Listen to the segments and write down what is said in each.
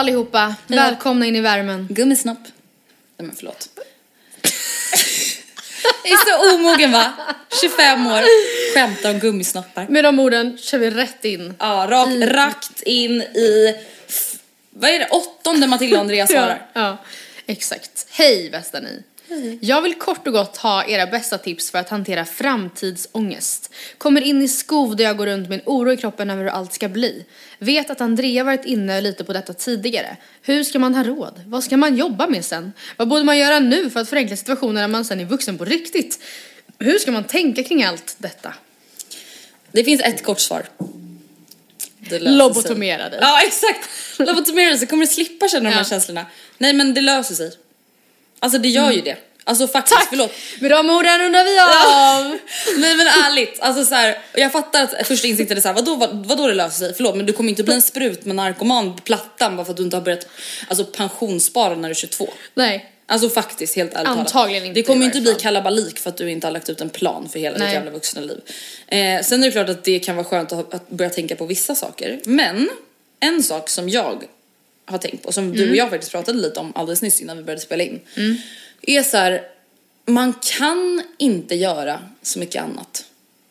Hej allihopa! Välkomna in i värmen. Gummisnopp. Nej men förlåt. Jag är så omogen va? 25 år, skämtar om gummisnoppar. Med de orden kör vi rätt in. Ja, rakt, rakt in i, vad är det, åttonde Matilda Andreas svarar. Ja, ja, exakt. Hej bästa ni. Jag vill kort och gott ha era bästa tips för att hantera framtidsångest. Kommer in i skov där jag går runt med en oro i kroppen över hur allt ska bli. Vet att Andrea varit inne lite på detta tidigare. Hur ska man ha råd? Vad ska man jobba med sen? Vad borde man göra nu för att förenkla situationen när man sen är vuxen på riktigt? Hur ska man tänka kring allt detta? Det finns ett kort svar. Lobotomera dig. Ja exakt, lobotomera dig så kommer du slippa känna de här Ja. känslorna. Nej men det löser sig. Alltså det gör ju det. Alltså faktiskt, förlåt. Med de orden rundar vi av! Nej men ärligt, alltså så här, jag fattar att första insikten är såhär, vadå, vad, vadå det löser sig? Förlåt men du kommer inte bli en sprut med narkoman på plattan bara för att du inte har börjat alltså, pensionsspara när du är 22. Nej. Alltså faktiskt, helt ärligt talat. Antagligen inte Det kommer i ju inte varje bli fall. kalabalik för att du inte har lagt ut en plan för hela Nej. ditt jävla vuxna liv. Eh, sen är det klart att det kan vara skönt att, ha- att börja tänka på vissa saker. Men en sak som jag har tänkt på, som du Mm. och jag faktiskt pratade lite om alldeles nyss innan vi började spela in. Är så här, man kan inte göra så mycket annat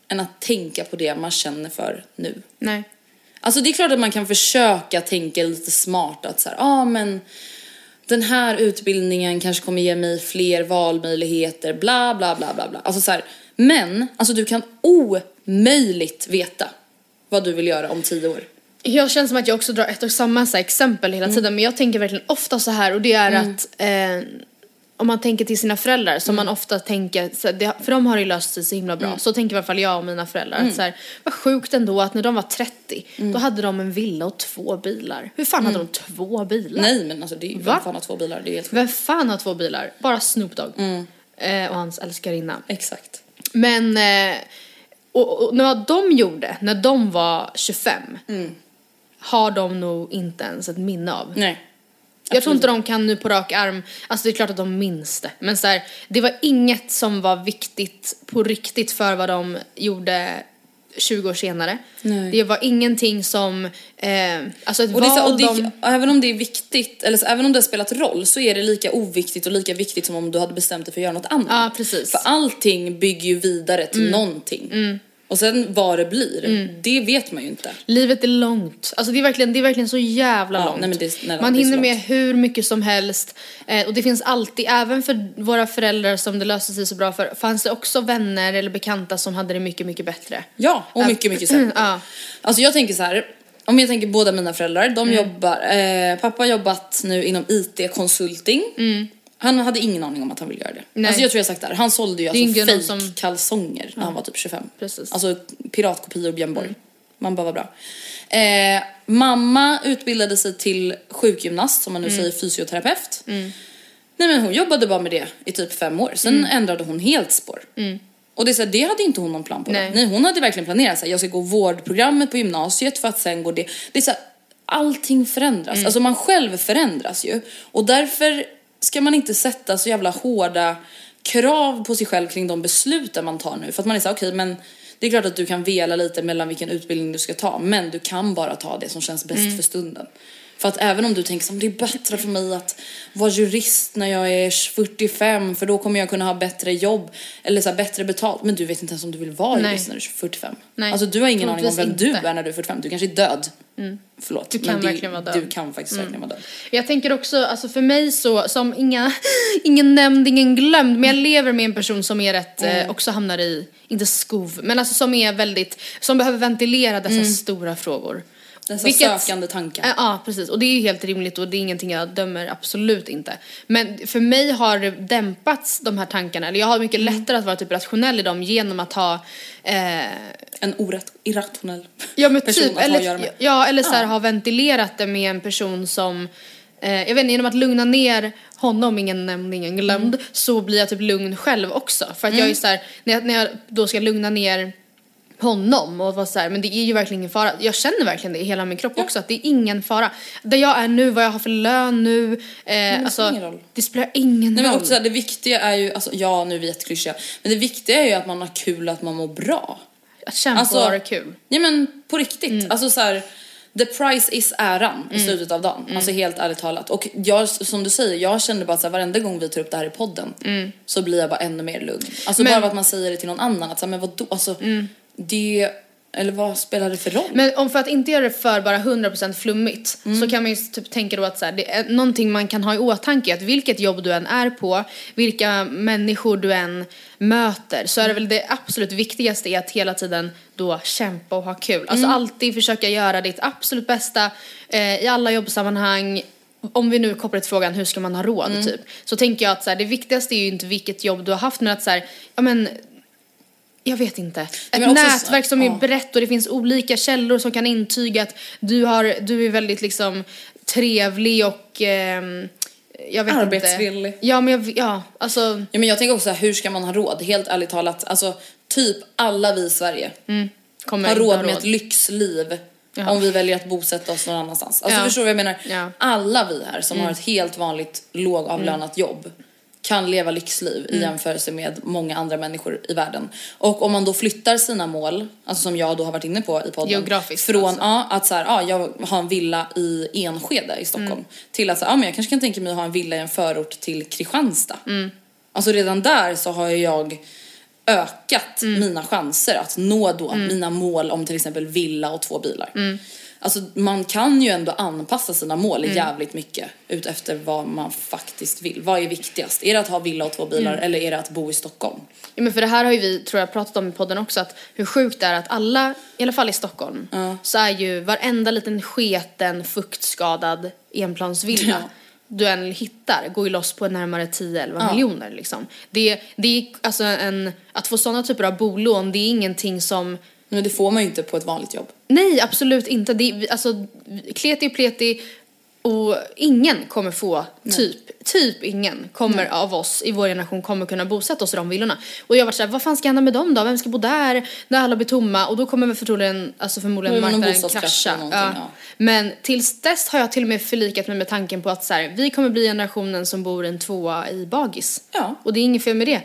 än att tänka på det man känner för nu. Nej. Alltså det är klart att man kan försöka tänka lite smart att så här, ah, men den här utbildningen kanske kommer ge mig fler valmöjligheter, bla bla bla bla bla. Alltså så här, men alltså du kan omöjligt veta vad du vill göra om tio år. Jag känner som att jag också drar ett och samma så exempel hela tiden men jag tänker verkligen ofta så här och det är att eh, om man tänker till sina föräldrar som man ofta tänker, för de har ju löst sig så himla bra, så tänker i alla fall jag och mina föräldrar. Att så här, vad sjukt ändå att när de var 30 då hade de en villa och två bilar. Hur fan hade de två bilar? Nej men alltså det är Va? vem fan har två bilar, det är helt Vem fan har två bilar? Bara Snoop Dogg. Eh, och hans älskarinna. Exakt. Men, eh, och, och när de gjorde, när de var 25, har de nog inte ens ett minne av. Nej. Jag tror inte de kan nu på rak arm, alltså det är klart att de minns det. Men så här, det var inget som var viktigt på riktigt för vad de gjorde 20 år senare. Nej. Det var ingenting som, eh, alltså ett Och är så, val och de... även om det är viktigt, eller så, även om det har spelat roll så är det lika oviktigt och lika viktigt som om du hade bestämt dig för att göra något annat. Ja, precis. För allting bygger ju vidare till någonting. Och sen vad det blir, det vet man ju inte. Livet är långt. Alltså det är verkligen, det är verkligen så jävla Ja, långt. nej, det snälla, Man hinner med hur mycket som helst. Eh, och det finns alltid, även för våra föräldrar som det löste sig så bra för, fanns det också vänner eller bekanta som hade det mycket, mycket bättre. Ja, och mycket, mycket sämre. Ja. Alltså jag tänker så här. Om jag tänker båda mina föräldrar, de jobbar, eh, pappa har jobbat nu inom IT-konsulting. Han hade ingen aning om att han ville göra det. Nej. Alltså jag tror jag sagt det här, han sålde ju alltså fake som- kalsonger när han var typ 25. Precis. Alltså piratkopior Björn Borg. Man bara var bra. Eh, mamma utbildade sig till sjukgymnast, som man nu säger fysioterapeut. Nej men hon jobbade bara med det i typ fem år, sen ändrade hon helt spår. Och det, är så här, det hade inte hon någon plan på. Nej. Nej. Hon hade verkligen planerat så här, jag ska gå vårdprogrammet på gymnasiet för att sen gå det. Det är så här, allting förändras. Alltså man själv förändras ju. Och därför ska man inte sätta så jävla hårda krav på sig själv kring de besluten man tar nu. För att man är så här, okej men det är klart att du kan vela lite mellan vilken utbildning du ska ta. Men du kan bara ta det som känns bäst för stunden. För att även om du tänker som det är bättre för mig att vara jurist när jag är 45 för då kommer jag kunna ha bättre jobb eller så här, bättre betalt. Men du vet inte ens om du vill vara Nej. jurist när du är 45. Nej, Alltså du har ingen aning om vem troligtvis du inte. är när du är 45. Du kanske är död. Förlåt. Du kan men verkligen vara död. Mm. Du kan faktiskt verkligen vara död. Jag tänker också, alltså för mig så, som inga, ingen nämnd, ingen glömd, men jag lever med en person som är rätt, eh, också hamnar i, inte skov, men alltså som är väldigt, som behöver ventilera dessa stora frågor. Dessa Vilket- sökande tankar. Ja, Ja, precis. Och det är ju helt rimligt och det är ingenting jag dömer, absolut inte. Men för mig har det dämpats de här tankarna, eller jag har mycket lättare att vara typ rationell i dem genom att ha eh, En orätt, irrationell Ja men person typ, att ha att eller, göra med. ja, eller så här, ha ventilerat det med en person som eh, jag vet inte, genom att lugna ner honom, ingen nämnd, ingen glömd, Mm. så blir jag typ lugn själv också. För att jag är så här, när jag, när jag då ska lugna ner honom och vara så här, men det är ju verkligen ingen fara. Jag känner verkligen det i hela min kropp också, att det är ingen fara. Där jag är nu, vad jag har för lön nu, eh, alltså, ingen roll. det spelar ingen Nej men roll. också så här, det viktiga är ju, alltså ja nu är vi jätteklyschiga, men det viktiga är ju att man har kul och att man mår bra. att kämpa Alltså- och ha det kul. Ja men på riktigt, Mm. alltså så här, the price is äran i slutet av dagen. Mm. Alltså helt ärligt talat. Och jag, som du säger, jag känner bara att så här, varenda gång vi tar upp det här i podden så blir jag bara ännu mer lugn. Alltså Mm. Men- bara att man säger det till någon annan, att så här, men vadå, alltså det, eller vad spelar det för roll? Men om för att inte göra det för bara 100% flummigt Mm. så kan man ju typ tänka då att så här, det är någonting man kan ha i åtanke att vilket jobb du än är på, vilka människor du än möter så är det väl det absolut viktigaste är att hela tiden då kämpa och ha kul. Alltså Mm. alltid försöka göra ditt absolut bästa eh, i alla jobbsammanhang. Om vi nu kopplar till frågan hur ska man ha råd Mm. typ. Så tänker jag att så här, det viktigaste är ju inte vilket jobb du har haft men att så här, ja men jag vet inte. Ett också så- nätverk som är brett och det finns olika källor som kan intyga att du, har, du är väldigt liksom trevlig och ehm, jag vet Arbetsvillig. inte. Ja men jag, ja alltså Ja, men jag tänker också hur ska man ha råd? Helt ärligt talat, alltså typ alla vi i Sverige kommer har råd med ett lyxliv Ja. om vi väljer att bosätta oss någon annanstans. Alltså Ja. förstår du vad jag menar? Ja. Mm. Alla vi här som har ett helt vanligt lågavlönat jobb kan leva lyxliv Mm. i jämförelse med många andra människor i världen. Och om man då flyttar sina mål, alltså som jag då har varit inne på i podden. Geografiskt Från alltså. ja, att så här, ja, jag har en villa i Enskede i Stockholm Mm. till att så ja, men jag kanske kan tänka mig att ha en villa i en förort till Kristianstad. Mm. Alltså redan där så har jag ökat Mm. mina chanser att nå då mina mål om till exempel villa och två bilar. Mm. Alltså man kan ju ändå anpassa sina mål jävligt mycket ut efter vad man faktiskt vill. Vad är viktigast? Är det att ha villa och två bilar Mm. eller är det att bo i Stockholm? Ja, men för det här har ju vi, tror jag, pratat om i podden också, att hur sjukt det är att alla, i alla fall i Stockholm, så är ju varenda liten sketen, fuktskadad enplansvilla Ja. du än hittar går ju loss på närmare 10-11 Ja. miljoner liksom. Det, det är alltså en, att få sådana typer av bolån, det är ingenting som Men det får man ju inte på ett vanligt jobb. Nej, absolut inte. Det, är- alltså, kleti och pleti och ingen kommer få, typ, typ ingen kommer av oss i vår generation kommer kunna bosätta oss i de villorna. Och jag har varit såhär, vad fan ska hända med dem då? Vem ska bo där? När alla blir tomma? Och då kommer väl förmodligen, alltså förmodligen marknaden krascha. någonting, ja. Men tills dess har jag till och med förlikat mig med tanken på att så här, vi kommer bli generationen som bor en tvåa i bagis. Ja. Och det är inget fel med det.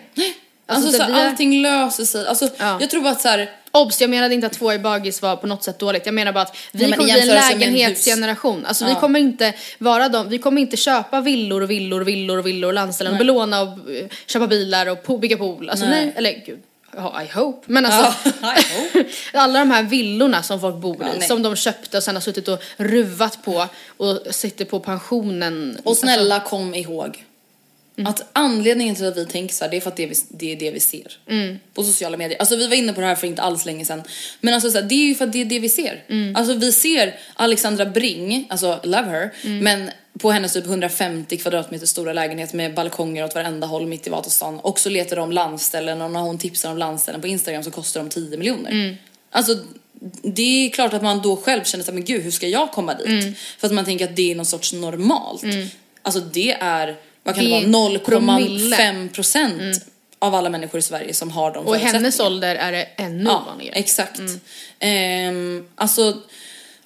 Alltså, så så här, är- allting löser sig. Alltså Ja. jag tror bara att så här, Obs, jag menade inte att två i bagis var på något sätt dåligt. Jag menar bara att vi men kommer bli en lägenhetsgeneration. Alltså vi Ja. kommer inte vara de, vi kommer inte köpa villor och villor och villor och villor och landställen och belåna och eh, köpa bilar och po- bygga pool. Alltså nej, Nej. eller gud. ja, I hope. Men alltså, alla de här villorna som folk bor Ja, i, nej. som de köpte och sen har suttit och ruvat på och sitter på pensionen. Och snälla kom ihåg att anledningen till att vi tänker så här, det är för att det är, vi, det är det vi ser på sociala medier. Alltså vi var inne på det här för inte alls länge sedan. Men alltså så här, det är ju för att det är det vi ser. Alltså vi ser Alexandra Bring, alltså love her, men på hennes typ 150 kvadratmeter stora lägenhet med balkonger åt varenda håll mitt i Vasastan. Och så letar de landställen och när hon tipsar om landställen på Instagram så kostar de 10 miljoner. Alltså det är klart att man då själv känner såhär, men gud hur ska jag komma dit? För att man tänker att det är någon sorts normalt. Alltså det är, vad kan Det det, vara, promille. 0,5 procent av alla människor i Sverige som har de Och i hennes ålder är det ännu Ja, vanligare. exakt. Ehm, alltså,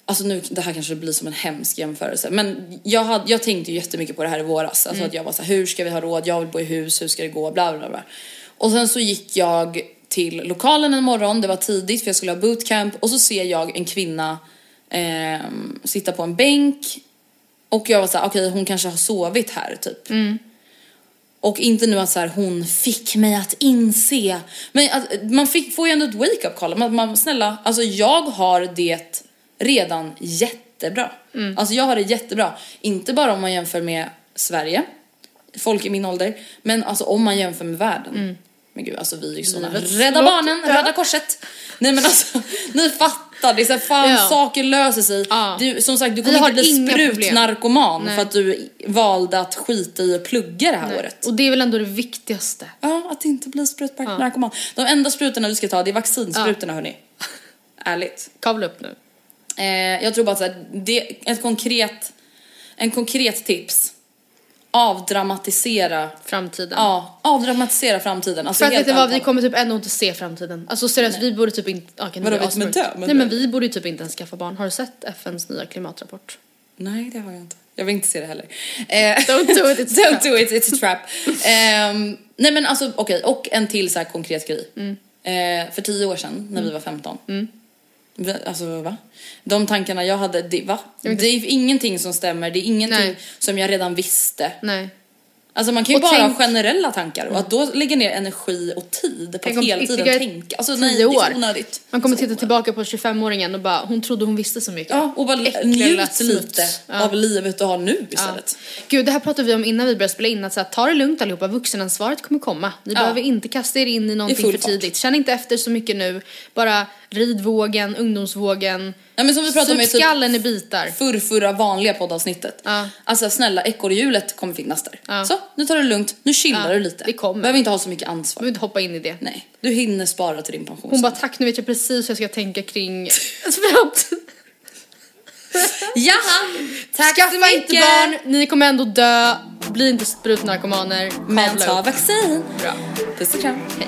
alltså nu, det här kanske blir som en hemsk jämförelse. Men jag, hade, jag tänkte ju jättemycket på det här i våras. Alltså att jag var så här, hur ska vi ha råd? Jag vill bo i hus, hur ska det gå? Bla bla bla. Och sen så gick jag till lokalen en morgon, det var tidigt för jag skulle ha bootcamp. Och så ser jag en kvinna ehm, sitta på en bänk Och jag var såhär, okej hon kanske har sovit här typ. Och inte nu att så här, hon fick mig att inse. Men att, man fick, får ju ändå ett wake-up call. Man, man, snälla, alltså jag har det redan jättebra. Alltså jag har det jättebra. Inte bara om man jämför med Sverige, folk i min ålder, men alltså om man jämför med världen. Men gud, alltså vi är ju Livets Rädda Barnen. Röda Korset. Nej men alltså, ni fattar. Det är så här, fan Ja. saker löser sig. Ja. Du, som sagt, du kommer inte bli sprutnarkoman Nej. för att du valde att skita i att plugga det här året. Och det är väl ändå det viktigaste. Ja, att inte bli sprutnarkoman. De enda sprutorna vi ska ta, det är vaccinsprutorna hörni. Ärligt. Kavla upp nu. Eh, jag tror bara att så här, det är ett konkret, en konkret tips. Avdramatisera, Framtiden. ja, avdramatisera framtiden. Alltså För att vet du vad, vi kommer typ ändå inte se framtiden. Alltså seriöst, vi borde typ inte... Okay, Vadå, vi kommer dö? Men Nej men vi borde typ inte ens skaffa barn. Har du sett FNs nya klimatrapport? Nej, det har jag inte. Jag vill inte se det heller. Eh, Don't do it, it's a Don't trap. do it, it's a trap. Ehm, nej men alltså okej, och en till så konkret grej. Mm. Eh, för tio år sedan när vi var 15. Vi- Alltså va? De tankarna jag hade, det, va? Det är ingenting som stämmer, det är ingenting Nej. som jag redan visste. Nej. Alltså man kan ju Och bara tänk- ha generella tankar och att då lägga ner energi och tid på att hela tiden tänka. Alltså nej, det är onödigt. Man kommer Så titta tillbaka på 25-åringen och bara, hon trodde hon visste så mycket. Ja, och bara Äckliga njut lite Ja. av livet du har nu istället. Gud, det här pratade vi om innan vi började spela in, att så här, ta det lugnt allihopa, vuxenansvaret kommer komma. Ni Ja. behöver inte kasta er in i någonting full för tidigt. Känn inte efter så mycket nu, bara rid vågen, ungdomsvågen, Ja, men som vi pratade om i typ skallen i bitar. förrförra vanliga poddavsnittet. Ja. Alltså snälla, ekorrhjulet kommer finnas där. Ja. Så, nu tar du det lugnt, nu chillar du lite. det kommer. Behöver inte ha så mycket ansvar. vill inte hoppa in i det. Nej, du hinner spara till din pension. Hon bara, tack nu vet jag precis hur jag ska tänka kring. Jaha, tack så Skaffa inte mycket. barn, ni kommer ändå dö, bli inte sprutnarkomaner. Men ta vaccin. Bra. Puss och kram. Hej.